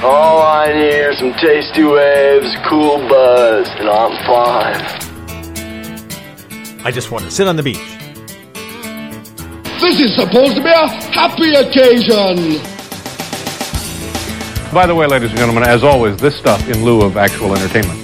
All I need are some tasty waves, cool buzz, and I'm fine. I just want to sit on the beach. This is supposed to be a happy occasion. By the way, ladies and gentlemen, as always, this stuff in lieu of actual entertainment.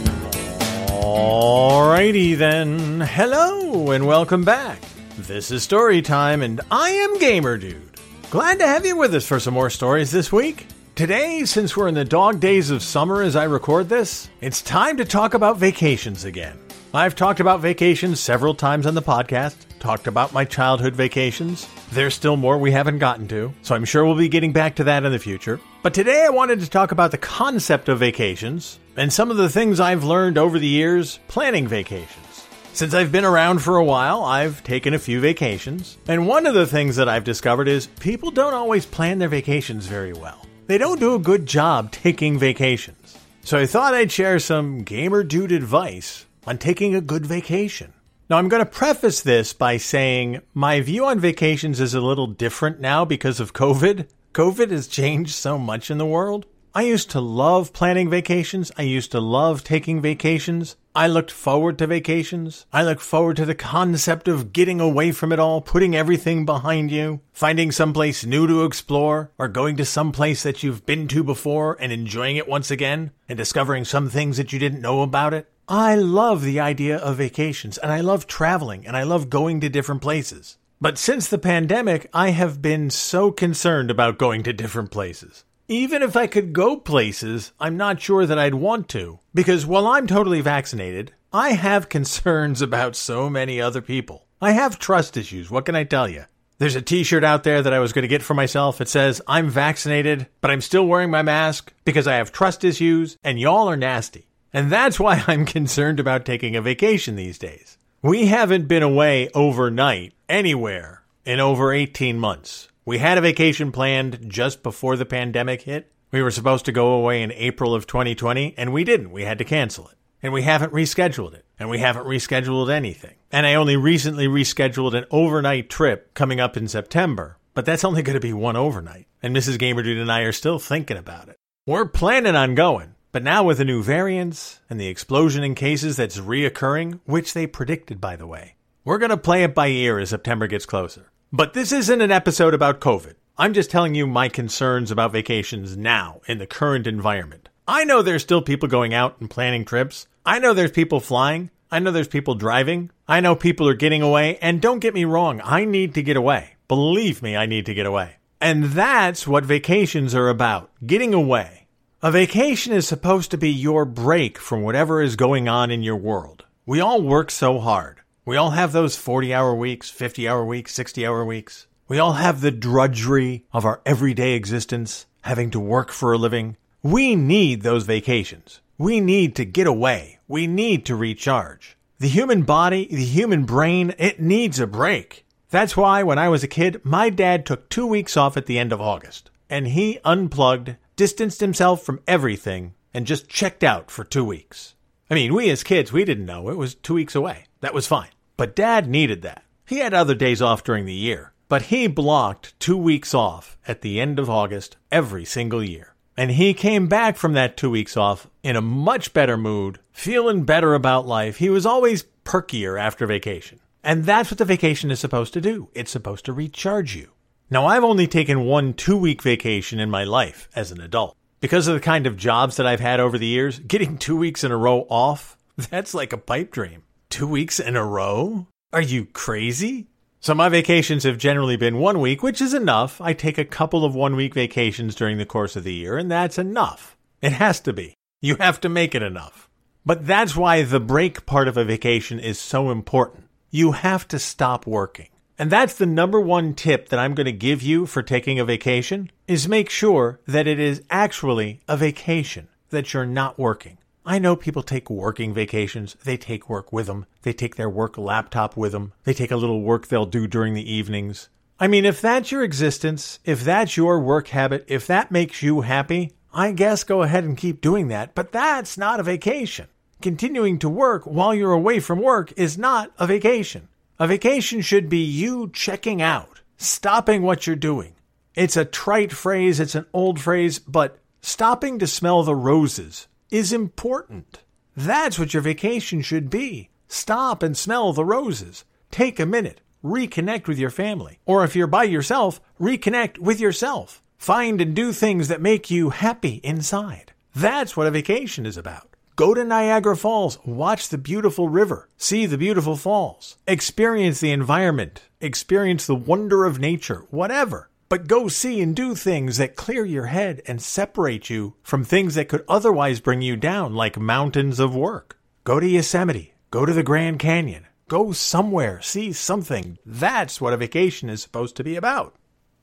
Alrighty then. Hello and welcome back. This is Story Time, and I am Gamer Dude. Glad to have you with us for some more stories this week. Today, since we're in the dog days of summer as I record this, it's time to talk about vacations again. I've talked about vacations several times on the podcast, talked about my childhood vacations. There's still more we haven't gotten to, so I'm sure we'll be getting back to that in the future. But today I wanted to talk about the concept of vacations and some of the things I've learned over the years planning vacations. Since I've been around for a while, I've taken a few vacations, and one of the things that I've discovered is people don't always plan their vacations very well. They don't do a good job taking vacations. So I thought I'd share some gamer dude advice on taking a good vacation. Now, I'm going to preface this by saying my view on vacations is a little different now because of COVID. COVID has changed so much in the world. I used to love planning vacations. I used to love taking vacations. I looked forward to vacations. I looked forward to the concept of getting away from it all, putting everything behind you, finding someplace new to explore, or going to some place that you've been to before and enjoying it once again, and discovering some things that you didn't know about it. I love the idea of vacations, and I love traveling, and I love going to different places. But since the pandemic, I have been so concerned about going to different places. Even if I could go places, I'm not sure that I'd want to. Because while I'm totally vaccinated, I have concerns about so many other people. I have trust issues, what can I tell you? There's a t shirt out there that I was going to get for myself. It says, I'm vaccinated, but I'm still wearing my mask because I have trust issues and y'all are nasty. And that's why I'm concerned about taking a vacation these days. We haven't been away overnight anywhere in over 18 months. We had a vacation planned just before the pandemic hit. We were supposed to go away in April of 2020, and we didn't. We had to cancel it. And we haven't rescheduled it. And we haven't rescheduled anything. And I only recently rescheduled an overnight trip coming up in September. But that's only going to be one overnight. And Mrs. Gamerdude and I are still thinking about it. We're planning on going. But now with the new variants and the explosion in cases that's reoccurring, which they predicted, by the way, we're going to play it by ear as September gets closer. But this isn't an episode about COVID. I'm just telling you my concerns about vacations now in the current environment. I know there's still people going out and planning trips. I know there's people flying. I know there's people driving. I know people are getting away. And don't get me wrong, I need to get away. Believe me, I need to get away. And that's what vacations are about getting away. A vacation is supposed to be your break from whatever is going on in your world. We all work so hard. We all have those 40 hour weeks, 50 hour weeks, 60 hour weeks. We all have the drudgery of our everyday existence, having to work for a living. We need those vacations. We need to get away. We need to recharge. The human body, the human brain, it needs a break. That's why when I was a kid, my dad took two weeks off at the end of August. And he unplugged, distanced himself from everything, and just checked out for two weeks. I mean, we as kids, we didn't know. It was two weeks away. That was fine. But dad needed that. He had other days off during the year, but he blocked two weeks off at the end of August every single year. And he came back from that two weeks off in a much better mood, feeling better about life. He was always perkier after vacation. And that's what the vacation is supposed to do. It's supposed to recharge you. Now, I've only taken one two week vacation in my life as an adult. Because of the kind of jobs that I've had over the years, getting two weeks in a row off, that's like a pipe dream. Two weeks in a row? Are you crazy? So my vacations have generally been one week, which is enough. I take a couple of one week vacations during the course of the year, and that's enough. It has to be. You have to make it enough. But that's why the break part of a vacation is so important. You have to stop working. And that's the number one tip that I'm going to give you for taking a vacation is make sure that it is actually a vacation, that you're not working. I know people take working vacations. They take work with them. They take their work laptop with them. They take a little work they'll do during the evenings. I mean, if that's your existence, if that's your work habit, if that makes you happy, I guess go ahead and keep doing that. But that's not a vacation. Continuing to work while you're away from work is not a vacation. A vacation should be you checking out, stopping what you're doing. It's a trite phrase, it's an old phrase, but stopping to smell the roses is important. That's what your vacation should be. Stop and smell the roses. Take a minute. Reconnect with your family. Or if you're by yourself, reconnect with yourself. Find and do things that make you happy inside. That's what a vacation is about. Go to Niagara Falls, watch the beautiful river, see the beautiful falls, experience the environment, experience the wonder of nature, whatever. But go see and do things that clear your head and separate you from things that could otherwise bring you down, like mountains of work. Go to Yosemite, go to the Grand Canyon, go somewhere, see something. That's what a vacation is supposed to be about.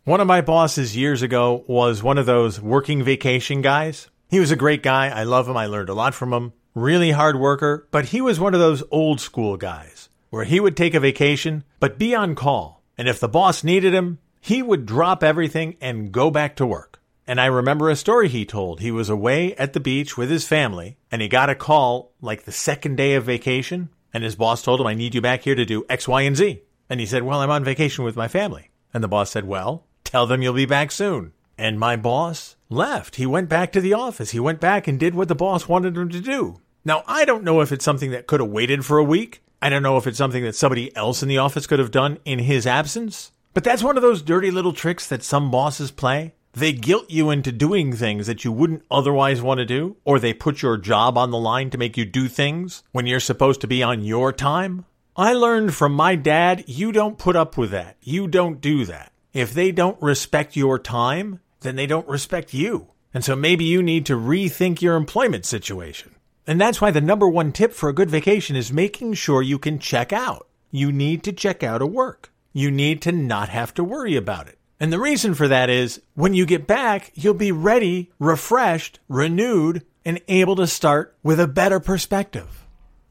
One of my bosses years ago was one of those working vacation guys. He was a great guy. I love him. I learned a lot from him. Really hard worker, but he was one of those old school guys where he would take a vacation, but be on call. And if the boss needed him, he would drop everything and go back to work. And I remember a story he told. He was away at the beach with his family and he got a call like the second day of vacation. And his boss told him, I need you back here to do X, Y, and Z. And he said, Well, I'm on vacation with my family. And the boss said, Well, tell them you'll be back soon. And my boss left. He went back to the office. He went back and did what the boss wanted him to do. Now, I don't know if it's something that could have waited for a week. I don't know if it's something that somebody else in the office could have done in his absence. But that's one of those dirty little tricks that some bosses play. They guilt you into doing things that you wouldn't otherwise want to do, or they put your job on the line to make you do things when you're supposed to be on your time. I learned from my dad, you don't put up with that. You don't do that. If they don't respect your time, then they don't respect you. And so maybe you need to rethink your employment situation. And that's why the number one tip for a good vacation is making sure you can check out. You need to check out of work. You need to not have to worry about it. And the reason for that is when you get back, you'll be ready, refreshed, renewed, and able to start with a better perspective.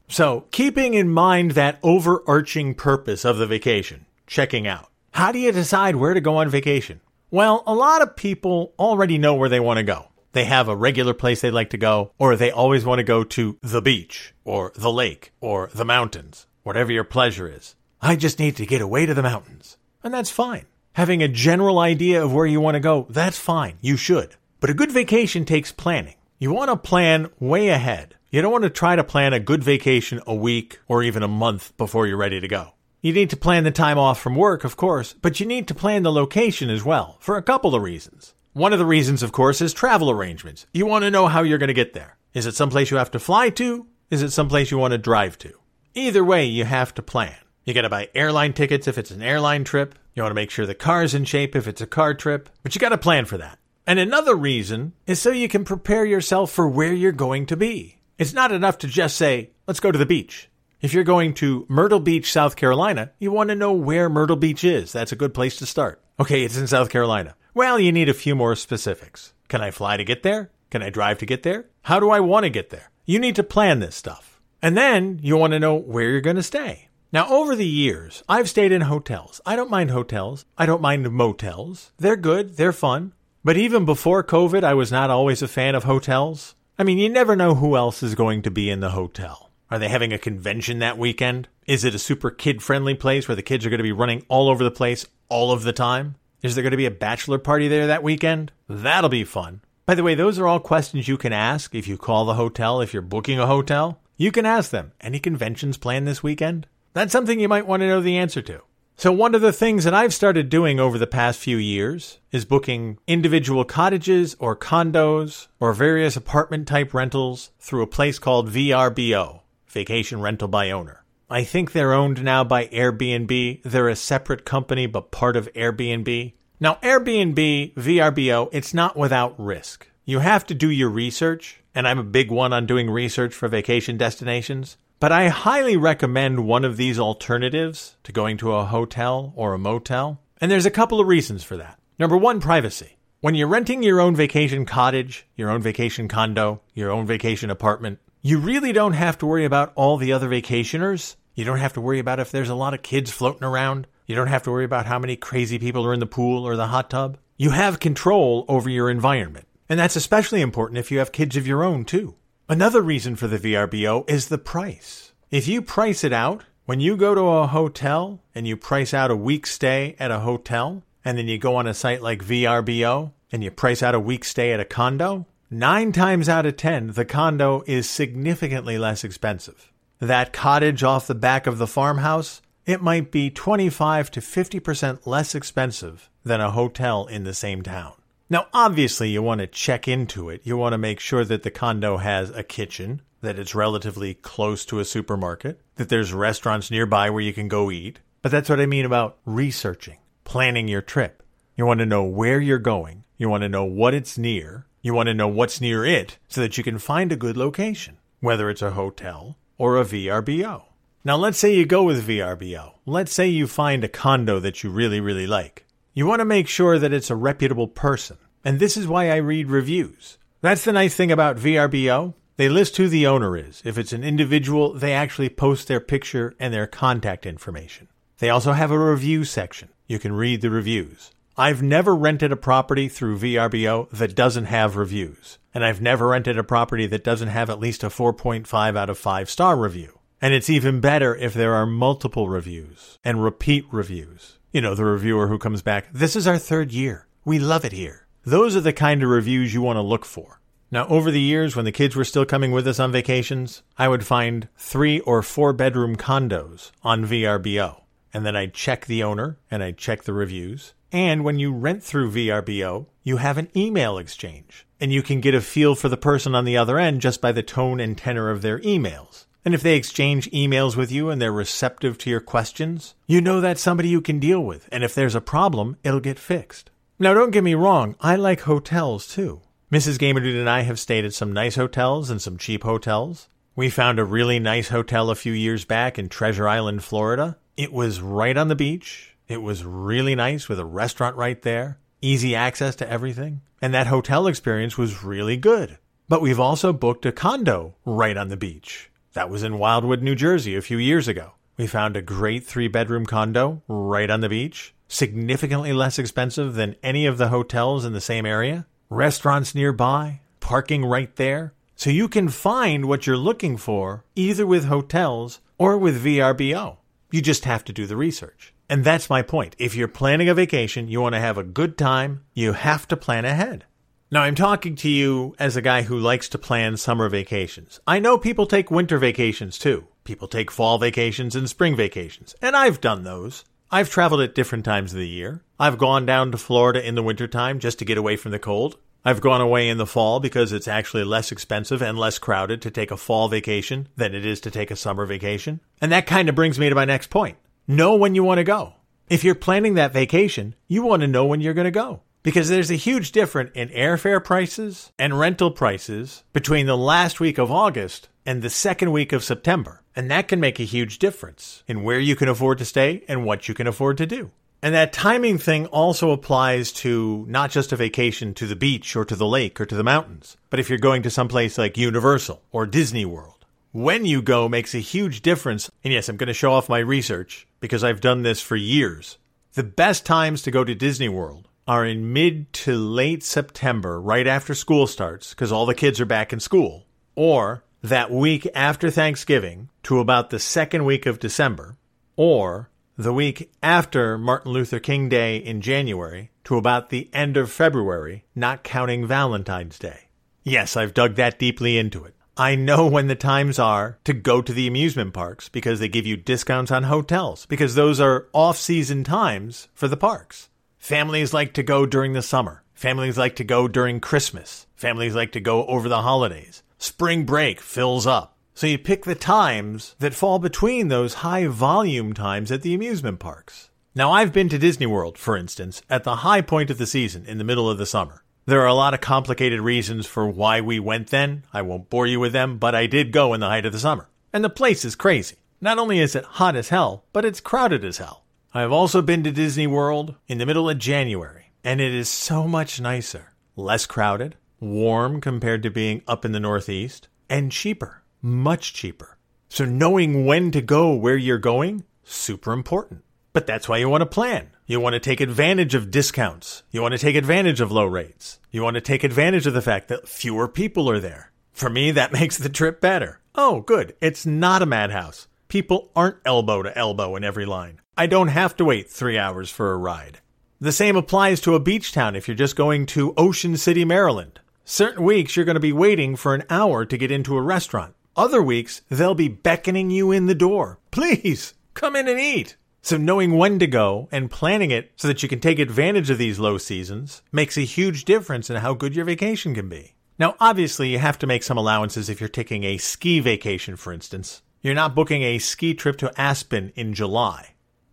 So, keeping in mind that overarching purpose of the vacation, checking out. How do you decide where to go on vacation? Well, a lot of people already know where they want to go. They have a regular place they like to go, or they always want to go to the beach, or the lake, or the mountains, whatever your pleasure is. I just need to get away to the mountains. And that's fine. Having a general idea of where you want to go, that's fine. You should. But a good vacation takes planning. You want to plan way ahead. You don't want to try to plan a good vacation a week or even a month before you're ready to go. You need to plan the time off from work, of course, but you need to plan the location as well, for a couple of reasons. One of the reasons, of course, is travel arrangements. You want to know how you're going to get there. Is it someplace you have to fly to? Is it someplace you want to drive to? Either way, you have to plan. You got to buy airline tickets if it's an airline trip. You want to make sure the car's in shape if it's a car trip, but you got to plan for that. And another reason is so you can prepare yourself for where you're going to be. It's not enough to just say, let's go to the beach. If you're going to Myrtle Beach, South Carolina, you want to know where Myrtle Beach is. That's a good place to start. Okay, it's in South Carolina. Well, you need a few more specifics. Can I fly to get there? Can I drive to get there? How do I want to get there? You need to plan this stuff. And then you want to know where you're going to stay. Now, over the years, I've stayed in hotels. I don't mind hotels. I don't mind motels. They're good. They're fun. But even before COVID, I was not always a fan of hotels. I mean, you never know who else is going to be in the hotel. Are they having a convention that weekend? Is it a super kid friendly place where the kids are going to be running all over the place all of the time? Is there going to be a bachelor party there that weekend? That'll be fun. By the way, those are all questions you can ask if you call the hotel, if you're booking a hotel. You can ask them, any conventions planned this weekend? That's something you might want to know the answer to. So, one of the things that I've started doing over the past few years is booking individual cottages or condos or various apartment type rentals through a place called VRBO, Vacation Rental by Owner. I think they're owned now by Airbnb. They're a separate company, but part of Airbnb. Now, Airbnb, VRBO, it's not without risk. You have to do your research, and I'm a big one on doing research for vacation destinations. But I highly recommend one of these alternatives to going to a hotel or a motel. And there's a couple of reasons for that. Number one, privacy. When you're renting your own vacation cottage, your own vacation condo, your own vacation apartment, you really don't have to worry about all the other vacationers. You don't have to worry about if there's a lot of kids floating around. You don't have to worry about how many crazy people are in the pool or the hot tub. You have control over your environment. And that's especially important if you have kids of your own, too. Another reason for the VRBO is the price. If you price it out, when you go to a hotel and you price out a week stay at a hotel, and then you go on a site like VRBO and you price out a week stay at a condo, nine times out of ten, the condo is significantly less expensive. That cottage off the back of the farmhouse, it might be 25 to 50% less expensive than a hotel in the same town. Now, obviously, you want to check into it. You want to make sure that the condo has a kitchen, that it's relatively close to a supermarket, that there's restaurants nearby where you can go eat. But that's what I mean about researching, planning your trip. You want to know where you're going. You want to know what it's near. You want to know what's near it so that you can find a good location, whether it's a hotel or a VRBO. Now, let's say you go with VRBO. Let's say you find a condo that you really, really like. You want to make sure that it's a reputable person. And this is why I read reviews. That's the nice thing about VRBO. They list who the owner is. If it's an individual, they actually post their picture and their contact information. They also have a review section. You can read the reviews. I've never rented a property through VRBO that doesn't have reviews. And I've never rented a property that doesn't have at least a 4.5 out of 5 star review. And it's even better if there are multiple reviews and repeat reviews. You know, the reviewer who comes back, this is our third year. We love it here. Those are the kind of reviews you want to look for. Now, over the years, when the kids were still coming with us on vacations, I would find three or four bedroom condos on VRBO. And then I'd check the owner and I'd check the reviews. And when you rent through VRBO, you have an email exchange. And you can get a feel for the person on the other end just by the tone and tenor of their emails. And if they exchange emails with you and they're receptive to your questions, you know that's somebody you can deal with. And if there's a problem, it'll get fixed. Now, don't get me wrong, I like hotels too. Mrs. Gamerdude and I have stayed at some nice hotels and some cheap hotels. We found a really nice hotel a few years back in Treasure Island, Florida. It was right on the beach. It was really nice with a restaurant right there, easy access to everything. And that hotel experience was really good. But we've also booked a condo right on the beach. That was in Wildwood, New Jersey a few years ago. We found a great three bedroom condo right on the beach, significantly less expensive than any of the hotels in the same area, restaurants nearby, parking right there. So you can find what you're looking for either with hotels or with VRBO. You just have to do the research. And that's my point. If you're planning a vacation, you want to have a good time, you have to plan ahead. Now, I'm talking to you as a guy who likes to plan summer vacations. I know people take winter vacations too. People take fall vacations and spring vacations, and I've done those. I've traveled at different times of the year. I've gone down to Florida in the wintertime just to get away from the cold. I've gone away in the fall because it's actually less expensive and less crowded to take a fall vacation than it is to take a summer vacation. And that kind of brings me to my next point. Know when you want to go. If you're planning that vacation, you want to know when you're going to go because there's a huge difference in airfare prices and rental prices between the last week of August and the second week of September. And that can make a huge difference in where you can afford to stay and what you can afford to do. And that timing thing also applies to not just a vacation to the beach or to the lake or to the mountains, but if you're going to someplace like Universal or Disney World. When you go makes a huge difference. And yes, I'm going to show off my research because I've done this for years. The best times to go to Disney World are in mid to late September, right after school starts, because all the kids are back in school, or that week after Thanksgiving to about the second week of December, or the week after Martin Luther King Day in January to about the end of February, not counting Valentine's Day. Yes, I've dug that deeply into it. I know when the times are to go to the amusement parks because they give you discounts on hotels because those are off season times for the parks. Families like to go during the summer. Families like to go during Christmas. Families like to go over the holidays. Spring break fills up. So you pick the times that fall between those high volume times at the amusement parks. Now, I've been to Disney World, for instance, at the high point of the season in the middle of the summer. There are a lot of complicated reasons for why we went then. I won't bore you with them, but I did go in the height of the summer. And the place is crazy. Not only is it hot as hell, but it's crowded as hell. I have also been to Disney World in the middle of January, and it is so much nicer. Less crowded, warm compared to being up in the Northeast, and cheaper. Much cheaper. So knowing when to go where you're going, super important. But that's why you want to plan. You want to take advantage of discounts. You want to take advantage of low rates. You want to take advantage of the fact that fewer people are there. For me, that makes the trip better. Oh, good. It's not a madhouse. People aren't elbow to elbow in every line. I don't have to wait three hours for a ride. The same applies to a beach town if you're just going to Ocean City, Maryland. Certain weeks you're going to be waiting for an hour to get into a restaurant. Other weeks they'll be beckoning you in the door. Please come in and eat. So knowing when to go and planning it so that you can take advantage of these low seasons makes a huge difference in how good your vacation can be. Now, obviously, you have to make some allowances if you're taking a ski vacation, for instance. You're not booking a ski trip to Aspen in July.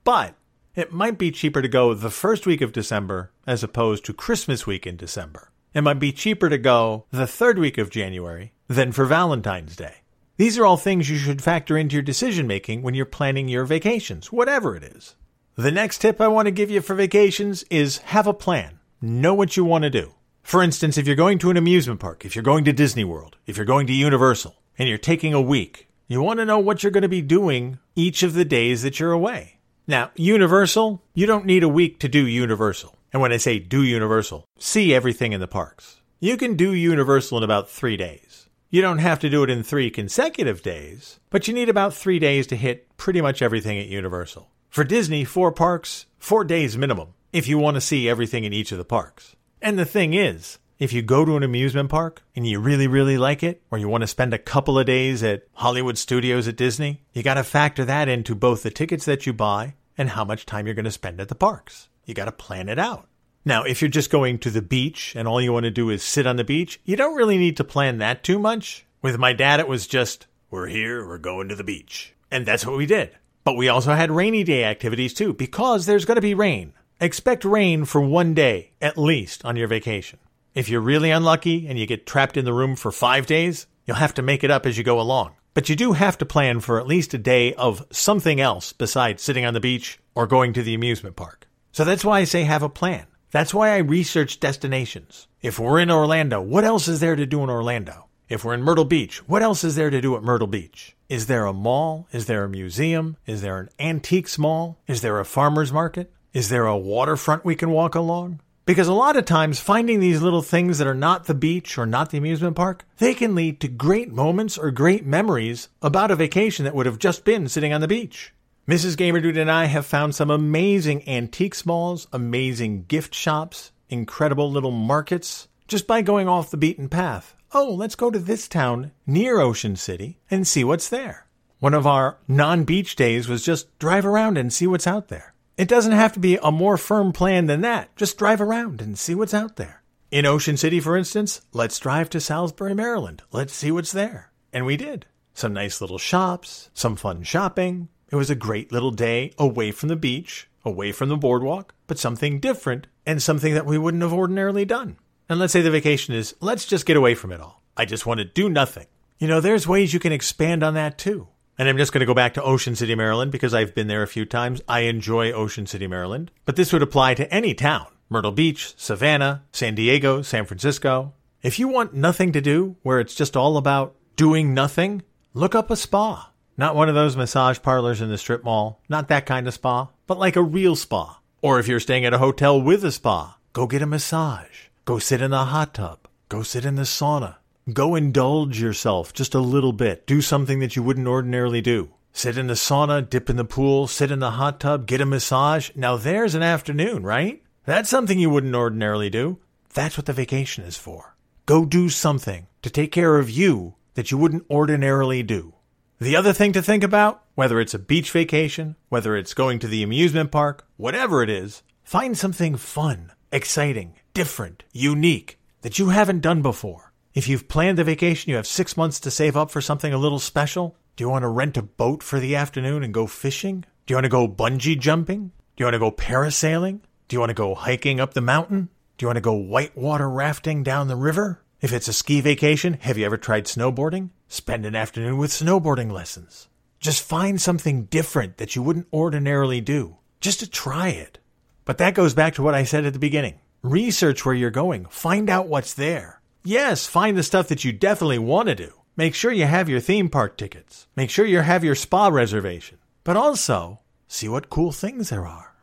But it might be cheaper to go the first week of December as opposed to Christmas week in December. It might be cheaper to go the third week of January than for Valentine's Day. These are all things you should factor into your decision making when you're planning your vacations, whatever it is. The next tip I want to give you for vacations is have a plan. Know what you want to do. For instance, if you're going to an amusement park, if you're going to Disney World, if you're going to Universal, and you're taking a week, you want to know what you're going to be doing each of the days that you're away. Now, Universal, you don't need a week to do Universal. And when I say do Universal, see everything in the parks. You can do Universal in about three days. You don't have to do it in three consecutive days, but you need about three days to hit pretty much everything at Universal. For Disney, four parks, four days minimum, if you want to see everything in each of the parks. And the thing is, if you go to an amusement park and you really, really like it, or you want to spend a couple of days at Hollywood Studios at Disney, you got to factor that into both the tickets that you buy and how much time you're going to spend at the parks. You got to plan it out. Now, if you're just going to the beach and all you want to do is sit on the beach, you don't really need to plan that too much. With my dad, it was just, we're here, we're going to the beach. And that's what we did. But we also had rainy day activities too, because there's going to be rain. Expect rain for one day, at least, on your vacation. If you're really unlucky and you get trapped in the room for five days, you'll have to make it up as you go along. But you do have to plan for at least a day of something else besides sitting on the beach or going to the amusement park. So that's why I say have a plan. That's why I research destinations. If we're in Orlando, what else is there to do in Orlando? If we're in Myrtle Beach, what else is there to do at Myrtle Beach? Is there a mall? Is there a museum? Is there an antiques mall? Is there a farmer's market? Is there a waterfront we can walk along? Because a lot of times finding these little things that are not the beach or not the amusement park, they can lead to great moments or great memories about a vacation that would have just been sitting on the beach. Mrs. Gamerdude and I have found some amazing antique malls, amazing gift shops, incredible little markets, just by going off the beaten path. Oh, let's go to this town near Ocean City and see what's there. One of our non beach days was just drive around and see what's out there. It doesn't have to be a more firm plan than that. Just drive around and see what's out there. In Ocean City, for instance, let's drive to Salisbury, Maryland. Let's see what's there. And we did. Some nice little shops, some fun shopping, it was a great little day away from the beach, away from the boardwalk, but something different and something that we wouldn't have ordinarily done. And let's say the vacation is, let's just get away from it all. I just want to do nothing. You know, there's ways you can expand on that too. And I'm just going to go back to Ocean City, Maryland, because I've been there a few times. I enjoy Ocean City, Maryland. But this would apply to any town Myrtle Beach, Savannah, San Diego, San Francisco. If you want nothing to do, where it's just all about doing nothing, look up a spa. Not one of those massage parlors in the strip mall, not that kind of spa, but like a real spa. Or if you're staying at a hotel with a spa, go get a massage. Go sit in the hot tub. Go sit in the sauna. Go indulge yourself just a little bit. Do something that you wouldn't ordinarily do. Sit in the sauna, dip in the pool, sit in the hot tub, get a massage. Now there's an afternoon, right? That's something you wouldn't ordinarily do. That's what the vacation is for. Go do something to take care of you that you wouldn't ordinarily do. The other thing to think about, whether it's a beach vacation, whether it's going to the amusement park, whatever it is, find something fun, exciting, different, unique that you haven't done before. If you've planned a vacation, you have six months to save up for something a little special. Do you want to rent a boat for the afternoon and go fishing? Do you want to go bungee jumping? Do you want to go parasailing? Do you want to go hiking up the mountain? Do you want to go whitewater rafting down the river? If it's a ski vacation, have you ever tried snowboarding? Spend an afternoon with snowboarding lessons. Just find something different that you wouldn't ordinarily do, just to try it. But that goes back to what I said at the beginning. Research where you're going, find out what's there. Yes, find the stuff that you definitely want to do. Make sure you have your theme park tickets. Make sure you have your spa reservation. But also, see what cool things there are.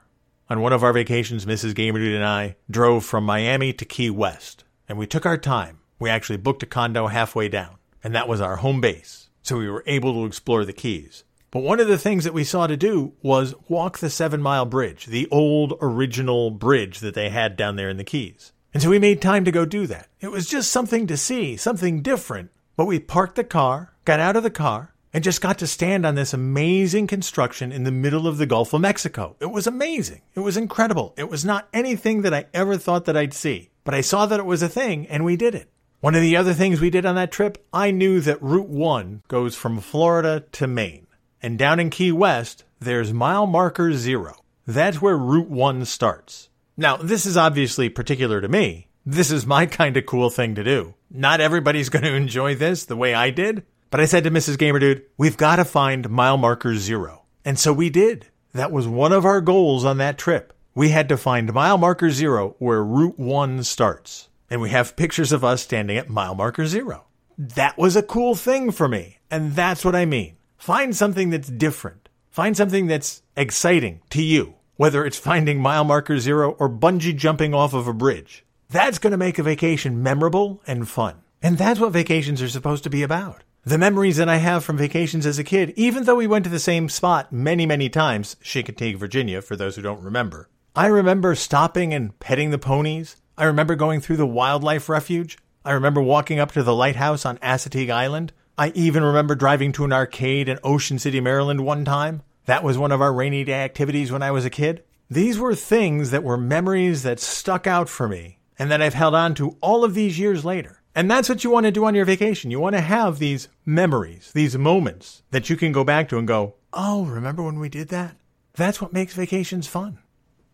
On one of our vacations, Mrs. Gamerdude and I drove from Miami to Key West, and we took our time. We actually booked a condo halfway down, and that was our home base. So we were able to explore the Keys. But one of the things that we saw to do was walk the Seven Mile Bridge, the old original bridge that they had down there in the Keys. And so we made time to go do that. It was just something to see, something different. But we parked the car, got out of the car, and just got to stand on this amazing construction in the middle of the Gulf of Mexico. It was amazing. It was incredible. It was not anything that I ever thought that I'd see, but I saw that it was a thing and we did it. One of the other things we did on that trip, I knew that Route 1 goes from Florida to Maine. And down in Key West, there's mile marker zero. That's where Route 1 starts. Now, this is obviously particular to me. This is my kind of cool thing to do. Not everybody's going to enjoy this the way I did, but I said to Mrs. Gamer Dude, we've got to find mile marker zero. And so we did. That was one of our goals on that trip. We had to find mile marker zero where Route 1 starts. And we have pictures of us standing at mile marker zero. That was a cool thing for me. And that's what I mean. Find something that's different. Find something that's exciting to you, whether it's finding mile marker zero or bungee jumping off of a bridge. That's going to make a vacation memorable and fun. And that's what vacations are supposed to be about. The memories that I have from vacations as a kid, even though we went to the same spot many, many times, Chincoteague, Virginia, for those who don't remember, I remember stopping and petting the ponies. I remember going through the wildlife refuge. I remember walking up to the lighthouse on Assateague Island. I even remember driving to an arcade in Ocean City, Maryland one time. That was one of our rainy day activities when I was a kid. These were things that were memories that stuck out for me and that I've held on to all of these years later. And that's what you want to do on your vacation. You want to have these memories, these moments that you can go back to and go, oh, remember when we did that? That's what makes vacations fun.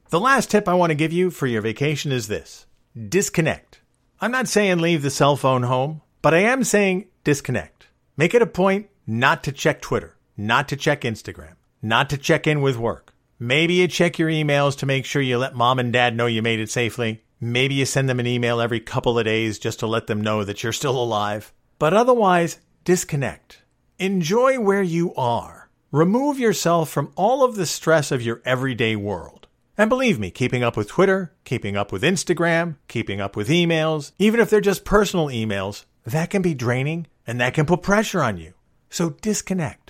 The last tip I want to give you for your vacation is this disconnect. I'm not saying leave the cell phone home, but I am saying disconnect. Make it a point not to check Twitter, not to check Instagram, not to check in with work. Maybe you check your emails to make sure you let mom and dad know you made it safely. Maybe you send them an email every couple of days just to let them know that you're still alive. But otherwise, disconnect. Enjoy where you are. Remove yourself from all of the stress of your everyday world. And believe me, keeping up with Twitter, keeping up with Instagram, keeping up with emails, even if they're just personal emails, that can be draining and that can put pressure on you. So disconnect.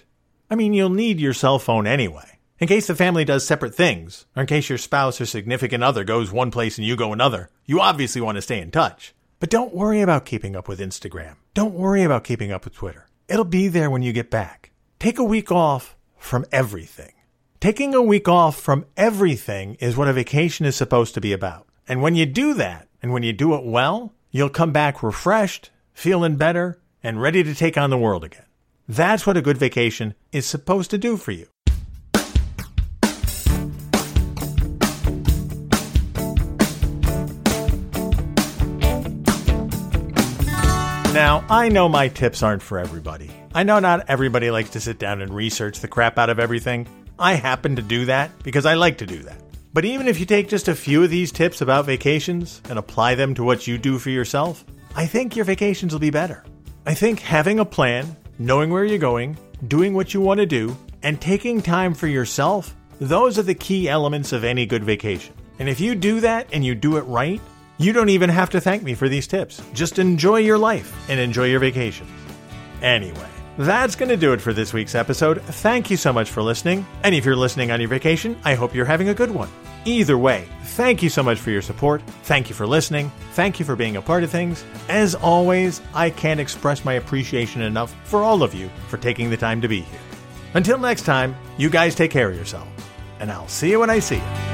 I mean, you'll need your cell phone anyway. In case the family does separate things, or in case your spouse or significant other goes one place and you go another, you obviously want to stay in touch. But don't worry about keeping up with Instagram. Don't worry about keeping up with Twitter. It'll be there when you get back. Take a week off from everything. Taking a week off from everything is what a vacation is supposed to be about. And when you do that, and when you do it well, you'll come back refreshed, feeling better, and ready to take on the world again. That's what a good vacation is supposed to do for you. Now, I know my tips aren't for everybody. I know not everybody likes to sit down and research the crap out of everything. I happen to do that because I like to do that. But even if you take just a few of these tips about vacations and apply them to what you do for yourself, I think your vacations will be better. I think having a plan, knowing where you're going, doing what you want to do, and taking time for yourself, those are the key elements of any good vacation. And if you do that and you do it right, you don't even have to thank me for these tips. Just enjoy your life and enjoy your vacation. Anyway, that's going to do it for this week's episode. Thank you so much for listening. And if you're listening on your vacation, I hope you're having a good one. Either way, thank you so much for your support. Thank you for listening. Thank you for being a part of things. As always, I can't express my appreciation enough for all of you for taking the time to be here. Until next time, you guys take care of yourself, and I'll see you when I see you.